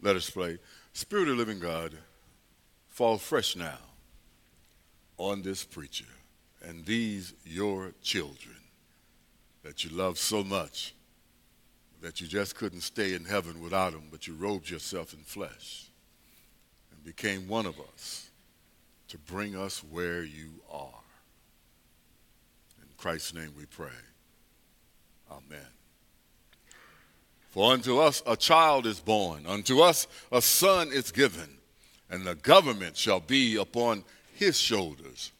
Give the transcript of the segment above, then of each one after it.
Let us pray. Spirit of living God, fall fresh now on this preacher and these your children that you love so much that you just couldn't stay in heaven without them, but you robed yourself in flesh and became one of us to bring us where you are. In Christ's name we pray. Amen. For unto us a child is born, unto us a son is given, and the government shall be upon his shoulders.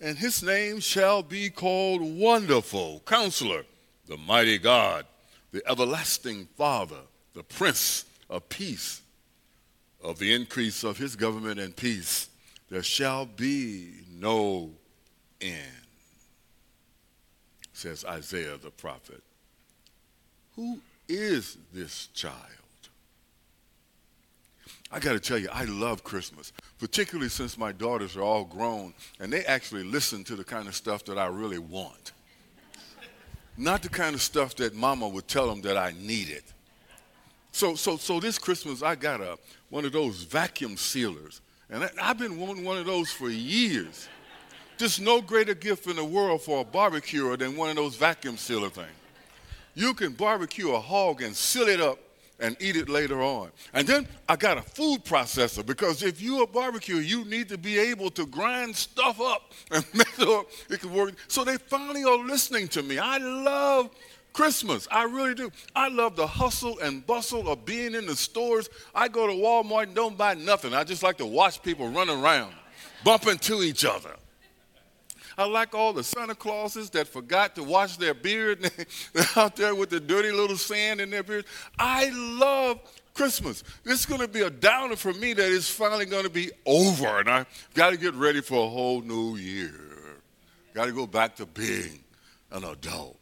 And his name shall be called Wonderful Counselor, the Mighty God, the Everlasting Father, the Prince of Peace. Of the increase of his government and peace, there shall be no end, says Isaiah the prophet. Who is this child? I got to tell you, I love Christmas, particularly since my daughters are all grown and they actually listen to the kind of stuff that I really want. Not the kind of stuff that mama would tell them that I needed. So, so, so this Christmas, I got a, one of those vacuum sealers. And I, I've been wanting one of those for years. There's no greater gift in the world for a barbecuer than one of those vacuum sealer things. You can barbecue a hog and seal it up and eat it later on. And then I got a food processor because if you're a barbecue, you need to be able to grind stuff up and make sure it can work. So they finally are listening to me. I love Christmas. I really do. I love the hustle and bustle of being in the stores. I go to Walmart and don't buy nothing. I just like to watch people run around, bump into each other. I like all the Santa Clauses that forgot to wash their beard they're out there with the dirty little sand in their beard. I love Christmas. This is going to be a downer for me that it's finally going to be over, and I've got to get ready for a whole new year. Got to go back to being an adult.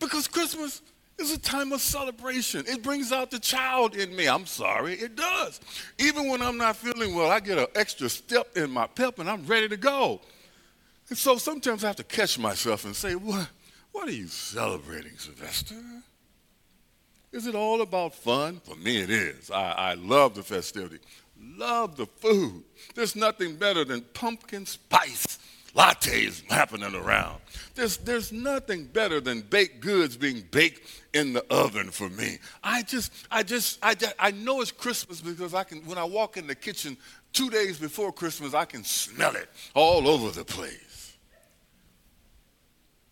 Because Christmas is a time of celebration. It brings out the child in me. I'm sorry, it does. Even when I'm not feeling well, I get an extra step in my pep and I'm ready to go. And so sometimes I have to catch myself and say, what, what are you celebrating, Sylvester? Is it all about fun? For me, it is. I, I love the festivity, love the food. There's nothing better than pumpkin spice lattes happening around. There's, there's nothing better than baked goods being baked in the oven for me. I just, I just, I, just, I know it's Christmas because I can, when I walk in the kitchen two days before Christmas, I can smell it all over the place.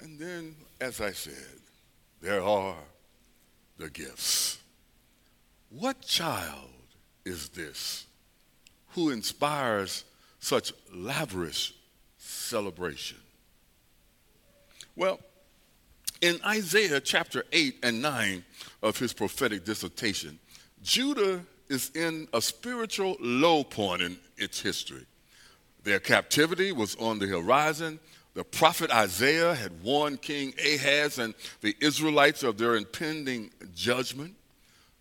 And then, as I said, there are the gifts. What child is this who inspires such lavish celebration? Well, in Isaiah chapter 8 and 9 of his prophetic dissertation, Judah is in a spiritual low point in its history. Their captivity was on the horizon, the prophet Isaiah had warned King Ahaz and the Israelites of their impending judgment.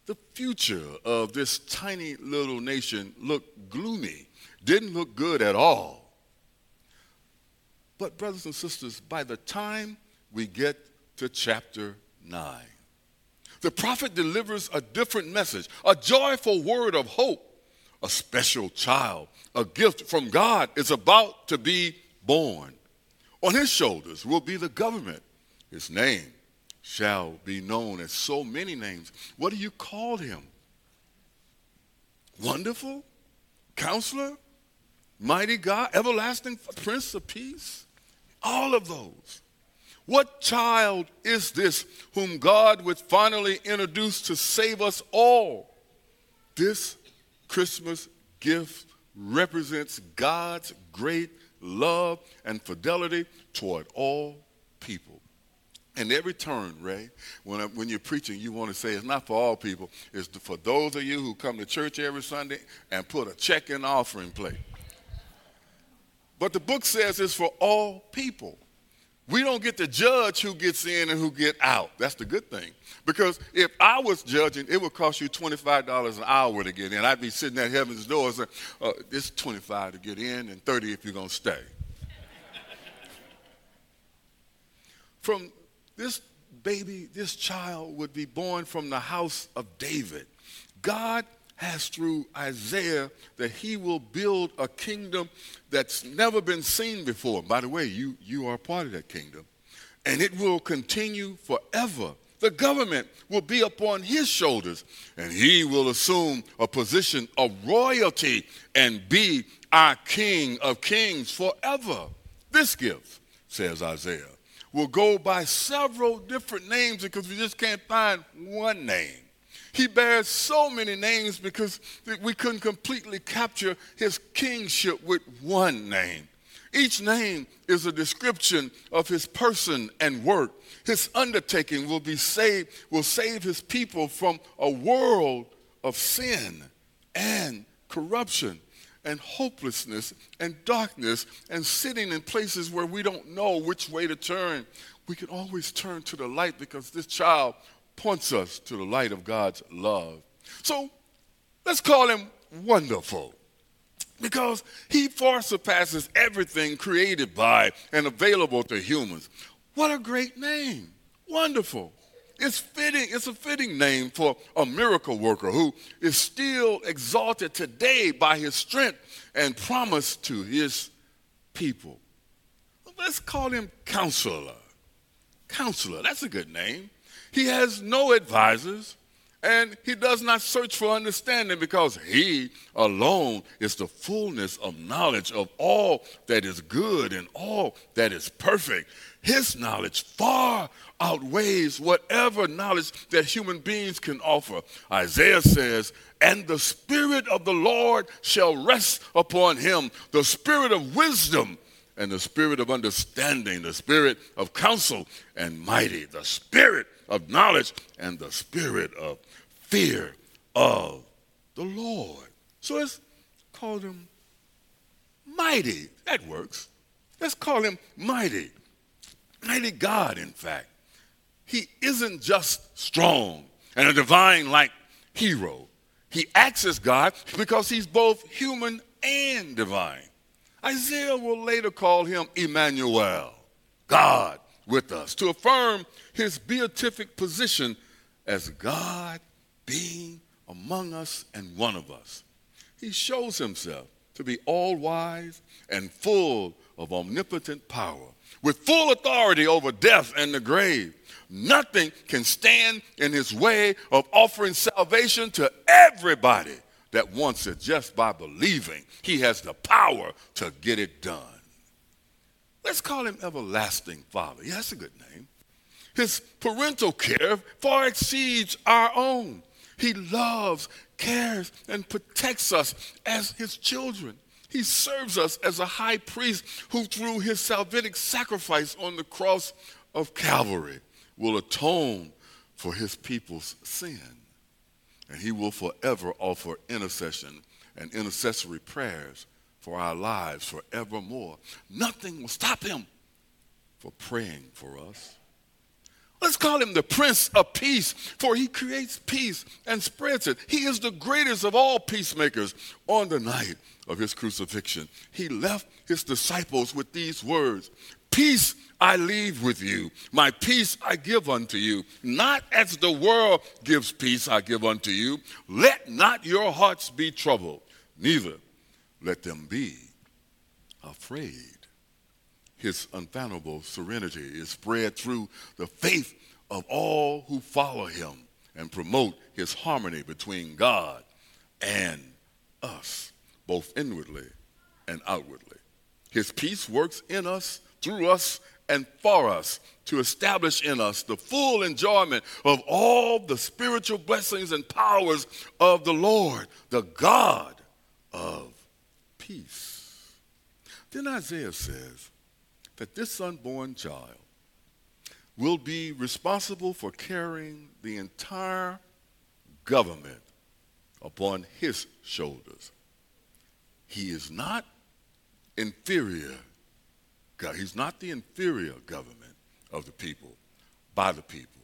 The future of this tiny little nation looked gloomy, didn't look good at all. But, brothers and sisters, by the time we get to chapter 9, the prophet delivers a different message, a joyful word of hope. A special child, a gift from God, is about to be born. On his shoulders will be the government. His name shall be known as so many names. What do you call him? Wonderful? Counselor? Mighty God? Everlasting Prince of Peace? All of those. What child is this whom God would finally introduce to save us all? This Christmas gift represents God's great love, and fidelity toward all people. And every turn, Ray, when, I, when you're preaching, you want to say it's not for all people. It's for those of you who come to church every Sunday and put a check in offering plate. But the book says it's for all people. We don't get to judge who gets in and who get out. That's the good thing. Because if I was judging, it would cost you $25 an hour to get in. I'd be sitting at heaven's door saying, uh, it's 25 to get in and 30 if you're going to stay. from this baby, this child would be born from the house of David. God has through Isaiah that he will build a kingdom that's never been seen before. By the way, you, you are part of that kingdom. And it will continue forever. The government will be upon his shoulders, and he will assume a position of royalty and be our king of kings forever. This gift, says Isaiah, will go by several different names because we just can't find one name. He bears so many names because we couldn't completely capture his kingship with one name. Each name is a description of his person and work. His undertaking will be saved, will save his people from a world of sin and corruption and hopelessness and darkness and sitting in places where we don't know which way to turn. We can always turn to the light because this child points us to the light of God's love. So let's call him wonderful because he far surpasses everything created by and available to humans. What a great name! Wonderful. It's fitting, it's a fitting name for a miracle worker who is still exalted today by his strength and promise to his people. Let's call him counselor. Counselor, that's a good name. He has no advisors and he does not search for understanding because he alone is the fullness of knowledge of all that is good and all that is perfect. His knowledge far outweighs whatever knowledge that human beings can offer. Isaiah says, And the Spirit of the Lord shall rest upon him, the Spirit of wisdom and the Spirit of understanding, the Spirit of counsel and mighty, the Spirit of knowledge and the Spirit of fear of the Lord. So let's call him mighty. That works. Let's call him mighty. Mighty God, in fact. He isn't just strong and a divine like hero. He acts as God because he's both human and divine. Isaiah will later call him Emmanuel, God with us, to affirm his beatific position as God being among us and one of us. He shows himself to be all wise and full of omnipotent power, with full authority over death and the grave. Nothing can stand in his way of offering salvation to everybody that wants it just by believing he has the power to get it done. Let's call him Everlasting Father. Yeah, that's a good name. His parental care far exceeds our own. He loves, cares, and protects us as his children. He serves us as a high priest who, through his salvific sacrifice on the cross of Calvary, will atone for his people's sin. And he will forever offer intercession and intercessory prayers for our lives forevermore. Nothing will stop him for praying for us. Let's call him the Prince of Peace, for he creates peace and spreads it. He is the greatest of all peacemakers. On the night of his crucifixion, he left his disciples with these words Peace I leave with you, my peace I give unto you. Not as the world gives peace, I give unto you. Let not your hearts be troubled, neither let them be afraid his unfathomable serenity is spread through the faith of all who follow him and promote his harmony between God and us, both inwardly and outwardly. His peace works in us, through us, and for us to establish in us the full enjoyment of all the spiritual blessings and powers of the Lord, the God of peace. Then Isaiah says, that this unborn child will be responsible for carrying the entire government upon his shoulders. He is not inferior. God. He's not the inferior government of the people, by the people,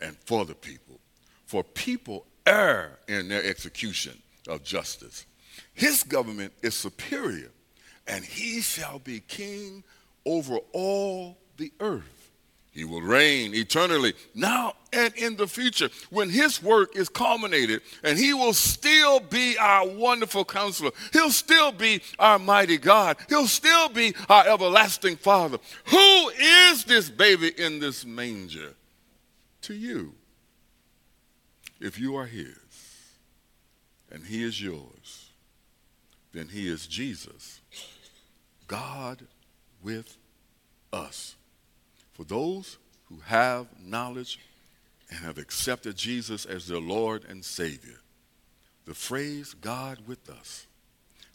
and for the people. For people err in their execution of justice. His government is superior, and he shall be king over all the earth. He will reign eternally now and in the future when his work is culminated, and he will still be our wonderful counselor. He'll still be our mighty God. He'll still be our everlasting Father. Who is this baby in this manger? To you, if you are his and he is yours, then he is Jesus, God with us. For those who have knowledge and have accepted Jesus as their Lord and Savior, the phrase God with us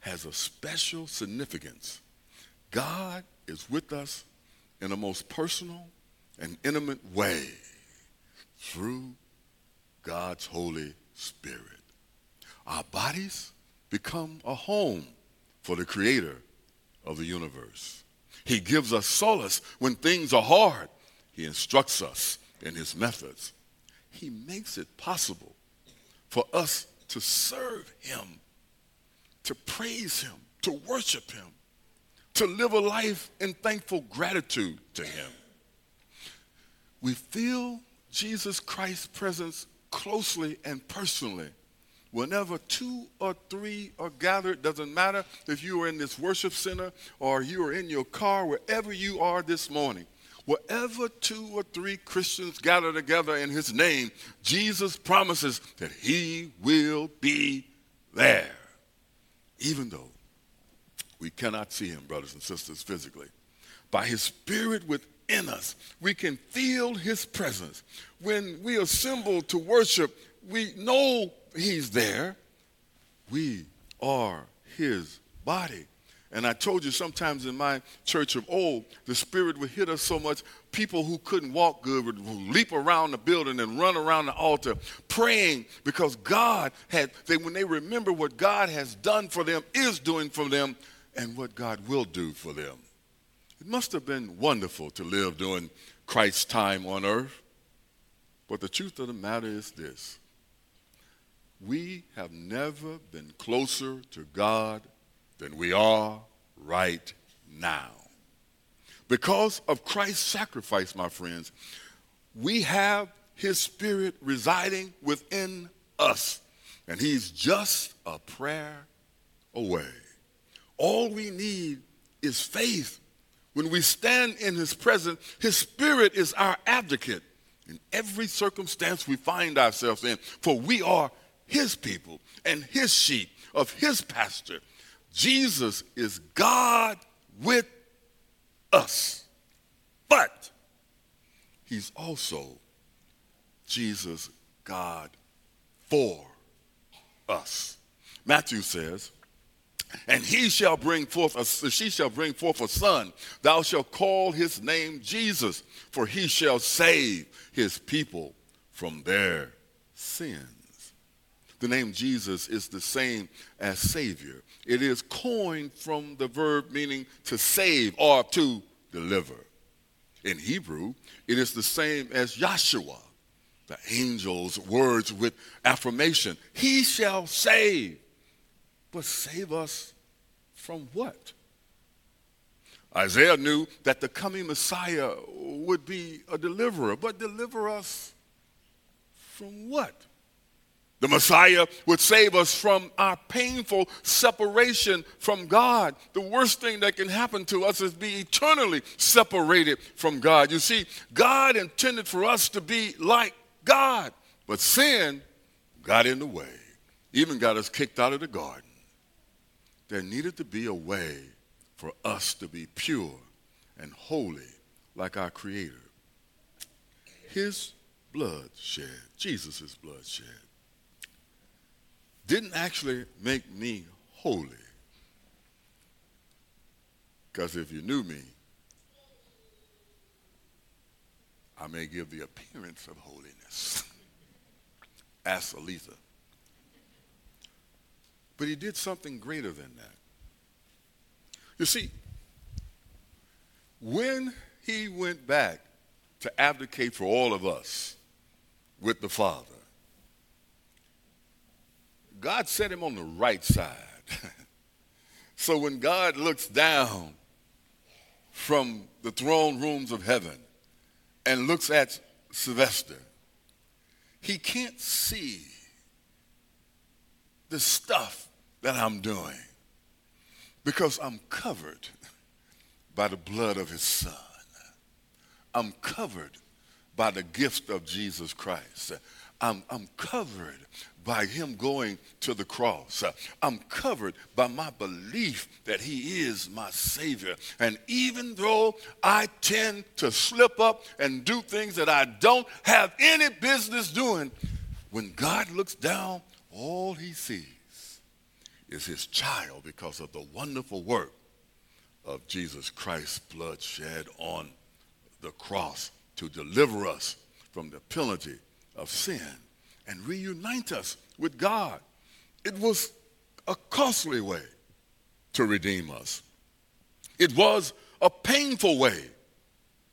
has a special significance. God is with us in a most personal and intimate way through God's Holy Spirit. Our bodies become a home for the Creator of the universe. He gives us solace when things are hard. He instructs us in his methods. He makes it possible for us to serve him, to praise him, to worship him, to live a life in thankful gratitude to him. We feel Jesus Christ's presence closely and personally Whenever two or three are gathered, doesn't matter if you are in this worship center or you are in your car, wherever you are this morning, wherever two or three Christians gather together in his name, Jesus promises that he will be there. Even though we cannot see him, brothers and sisters, physically. By his spirit within us, we can feel his presence. When we assemble to worship, we know he's there. We are his body. And I told you sometimes in my church of old, the Spirit would hit us so much, people who couldn't walk good would leap around the building and run around the altar praying because God had, they, when they remember what God has done for them, is doing for them, and what God will do for them. It must have been wonderful to live during Christ's time on earth. But the truth of the matter is this we have never been closer to God than we are right now. Because of Christ's sacrifice, my friends, we have his spirit residing within us, and he's just a prayer away. All we need is faith. When we stand in his presence, his spirit is our advocate in every circumstance we find ourselves in, for we are his people and his sheep of his pasture. Jesus is God with us. But he's also Jesus God for us. Matthew says, and he shall bring forth a, she shall bring forth a son thou shalt call his name jesus for he shall save his people from their sins the name Jesus is the same as Savior. It is coined from the verb meaning to save or to deliver. In Hebrew, it is the same as Yahshua, the angel's words with affirmation. He shall save. But save us from what? Isaiah knew that the coming Messiah would be a deliverer, but deliver us from what? The Messiah would save us from our painful separation from God. The worst thing that can happen to us is be eternally separated from God. You see, God intended for us to be like God, but sin got in the way, even got us kicked out of the garden. There needed to be a way for us to be pure and holy like our Creator. His blood shed, Jesus' blood shed didn't actually make me holy. Because if you knew me, I may give the appearance of holiness. Ask Aletha. But he did something greater than that. You see, when he went back to advocate for all of us with the Father, God set him on the right side. so when God looks down from the throne rooms of heaven and looks at Sylvester, he can't see the stuff that I'm doing because I'm covered by the blood of his son. I'm covered by the gift of Jesus Christ. I'm, I'm covered by him going to the cross. Uh, I'm covered by my belief that he is my Savior. And even though I tend to slip up and do things that I don't have any business doing, when God looks down, all he sees is his child because of the wonderful work of Jesus Christ's blood shed on the cross to deliver us from the penalty of sin and reunite us with God. It was a costly way to redeem us. It was a painful way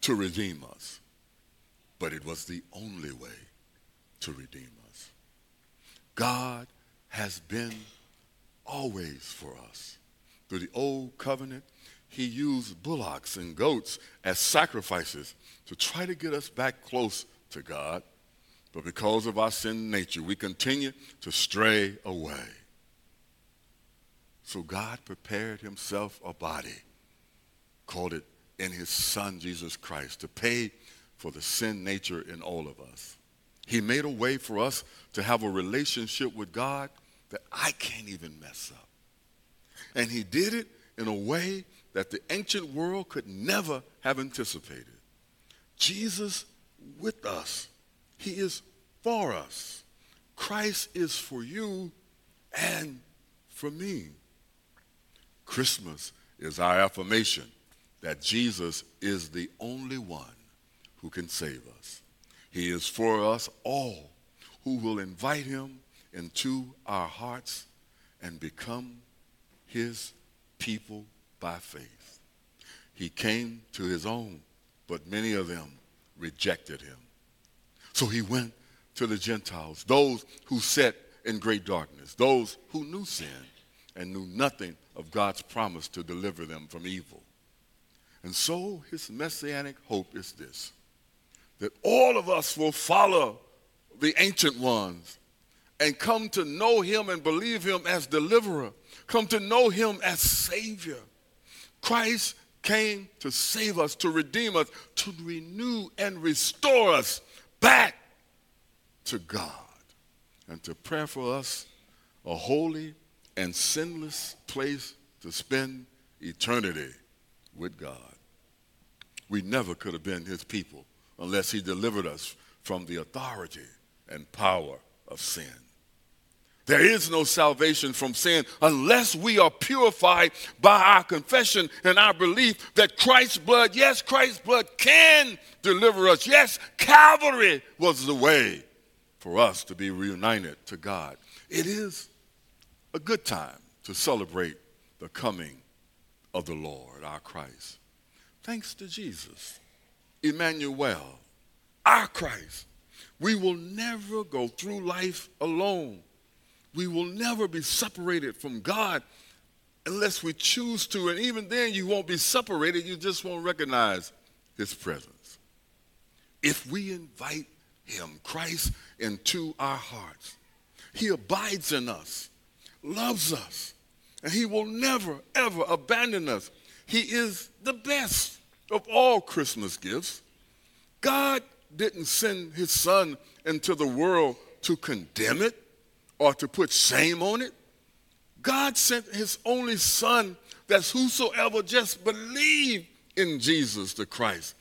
to redeem us, but it was the only way to redeem us. God has been always for us. Through the old covenant, he used bullocks and goats as sacrifices to try to get us back close to God. But because of our sin nature, we continue to stray away. So God prepared himself a body, called it in his son Jesus Christ, to pay for the sin nature in all of us. He made a way for us to have a relationship with God that I can't even mess up. And he did it in a way that the ancient world could never have anticipated. Jesus with us. He is for us. Christ is for you and for me. Christmas is our affirmation that Jesus is the only one who can save us. He is for us all who will invite him into our hearts and become his people by faith. He came to his own, but many of them rejected him. So he went to the Gentiles, those who sat in great darkness, those who knew sin and knew nothing of God's promise to deliver them from evil. And so his messianic hope is this that all of us will follow the ancient ones and come to know him and believe him as deliverer, come to know him as Savior. Christ came to save us, to redeem us, to renew and restore us back to God, and to prepare for us a holy and sinless place to spend eternity with God. We never could have been his people unless he delivered us from the authority and power of sin. There is no salvation from sin unless we are purified by our confession and our belief that Christ's blood, yes, Christ's blood can deliver us. Yes, Calvary was the way for us to be reunited to God. It is a good time to celebrate the coming of the Lord, our Christ. Thanks to Jesus, Emmanuel, our Christ. We will never go through life alone we will never be separated from God unless we choose to. And even then, you won't be separated, you just won't recognize His presence. If we invite Him, Christ, into our hearts, He abides in us, loves us, and He will never, ever abandon us. He is the best of all Christmas gifts. God didn't send His Son into the world to condemn it or to put shame on it. God sent his only son that whosoever just believe in Jesus the Christ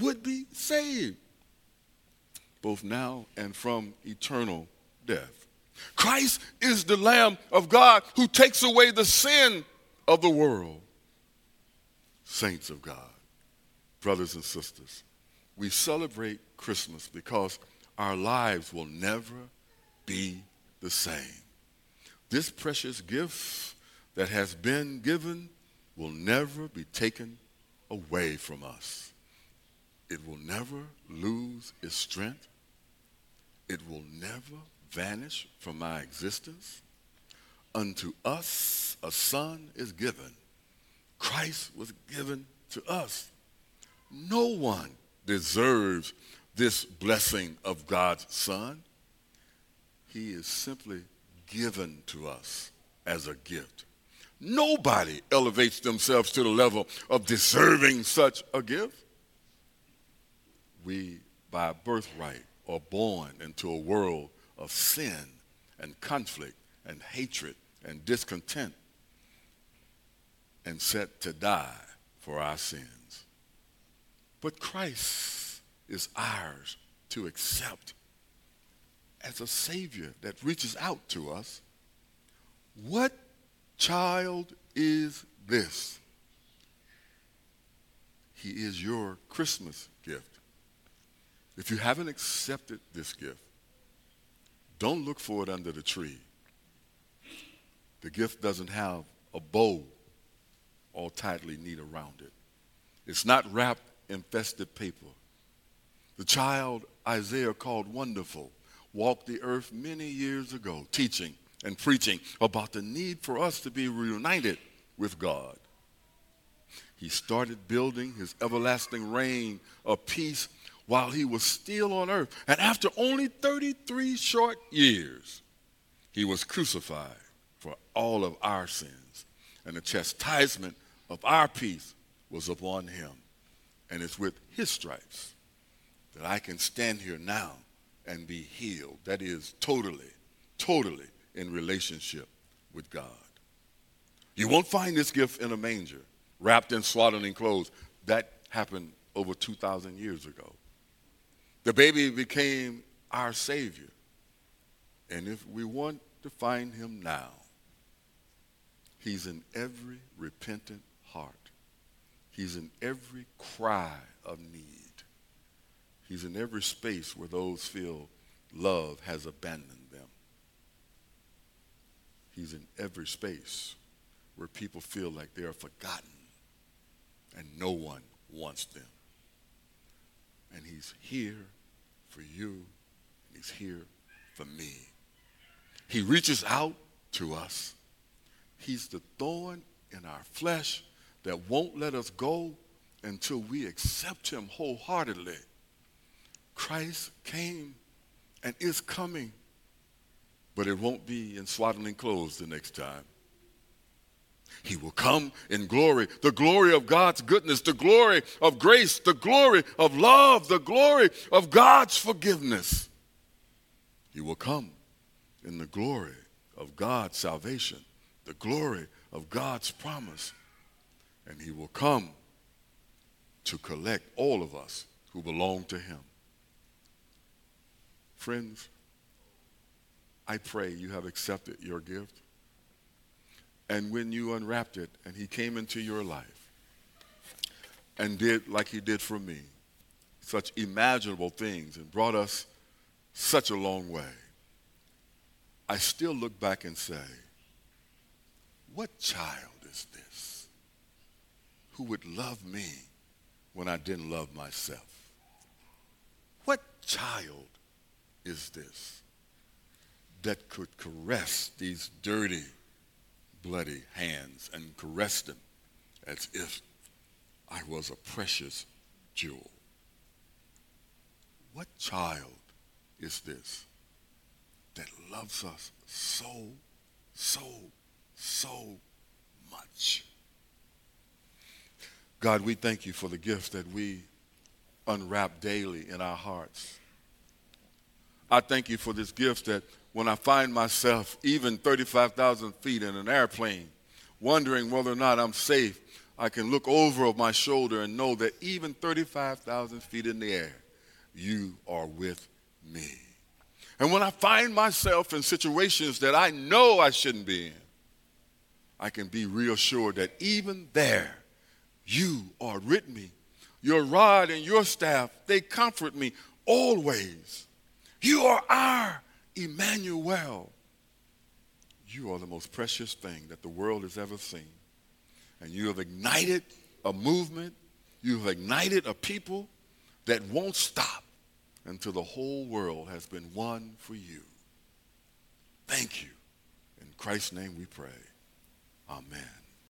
would be saved, both now and from eternal death. Christ is the Lamb of God who takes away the sin of the world. Saints of God, brothers and sisters, we celebrate Christmas because our lives will never be the same. This precious gift that has been given will never be taken away from us. It will never lose its strength. It will never vanish from our existence. Unto us a son is given. Christ was given to us. No one deserves this blessing of God's Son. He is simply given to us as a gift. Nobody elevates themselves to the level of deserving such a gift. We, by birthright, are born into a world of sin and conflict and hatred and discontent and set to die for our sins. But Christ is ours to accept as a Savior that reaches out to us. What child is this? He is your Christmas gift. If you haven't accepted this gift, don't look for it under the tree. The gift doesn't have a bow all tightly knit around it. It's not wrapped in festive paper. The child Isaiah called wonderful walked the earth many years ago, teaching and preaching about the need for us to be reunited with God. He started building his everlasting reign of peace while he was still on earth. And after only 33 short years, he was crucified for all of our sins. And the chastisement of our peace was upon him. And it's with his stripes that I can stand here now and be healed. That is totally, totally in relationship with God. You won't find this gift in a manger, wrapped in swaddling clothes. That happened over 2,000 years ago. The baby became our Savior. And if we want to find him now, he's in every repentant heart. He's in every cry of need. He's in every space where those feel love has abandoned them. He's in every space where people feel like they are forgotten and no one wants them. And he's here for you, and he's here for me. He reaches out to us. He's the thorn in our flesh that won't let us go until we accept him wholeheartedly. Christ came and is coming, but it won't be in swaddling clothes the next time. He will come in glory, the glory of God's goodness, the glory of grace, the glory of love, the glory of God's forgiveness. He will come in the glory of God's salvation, the glory of God's promise and he will come to collect all of us who belong to him. Friends, I pray you have accepted your gift. And when you unwrapped it and he came into your life and did like he did for me, such imaginable things and brought us such a long way, I still look back and say, what child is this? who would love me when I didn't love myself. What child is this that could caress these dirty, bloody hands and caress them as if I was a precious jewel? What child is this that loves us so, so, so much? God, we thank you for the gift that we unwrap daily in our hearts. I thank you for this gift that when I find myself even 35,000 feet in an airplane, wondering whether or not I'm safe, I can look over my shoulder and know that even 35,000 feet in the air, you are with me. And when I find myself in situations that I know I shouldn't be in, I can be reassured that even there, you are with me. Your rod and your staff, they comfort me always. You are our Emmanuel. You are the most precious thing that the world has ever seen. And you have ignited a movement, you have ignited a people that won't stop until the whole world has been won for you. Thank you. In Christ's name we pray. Amen.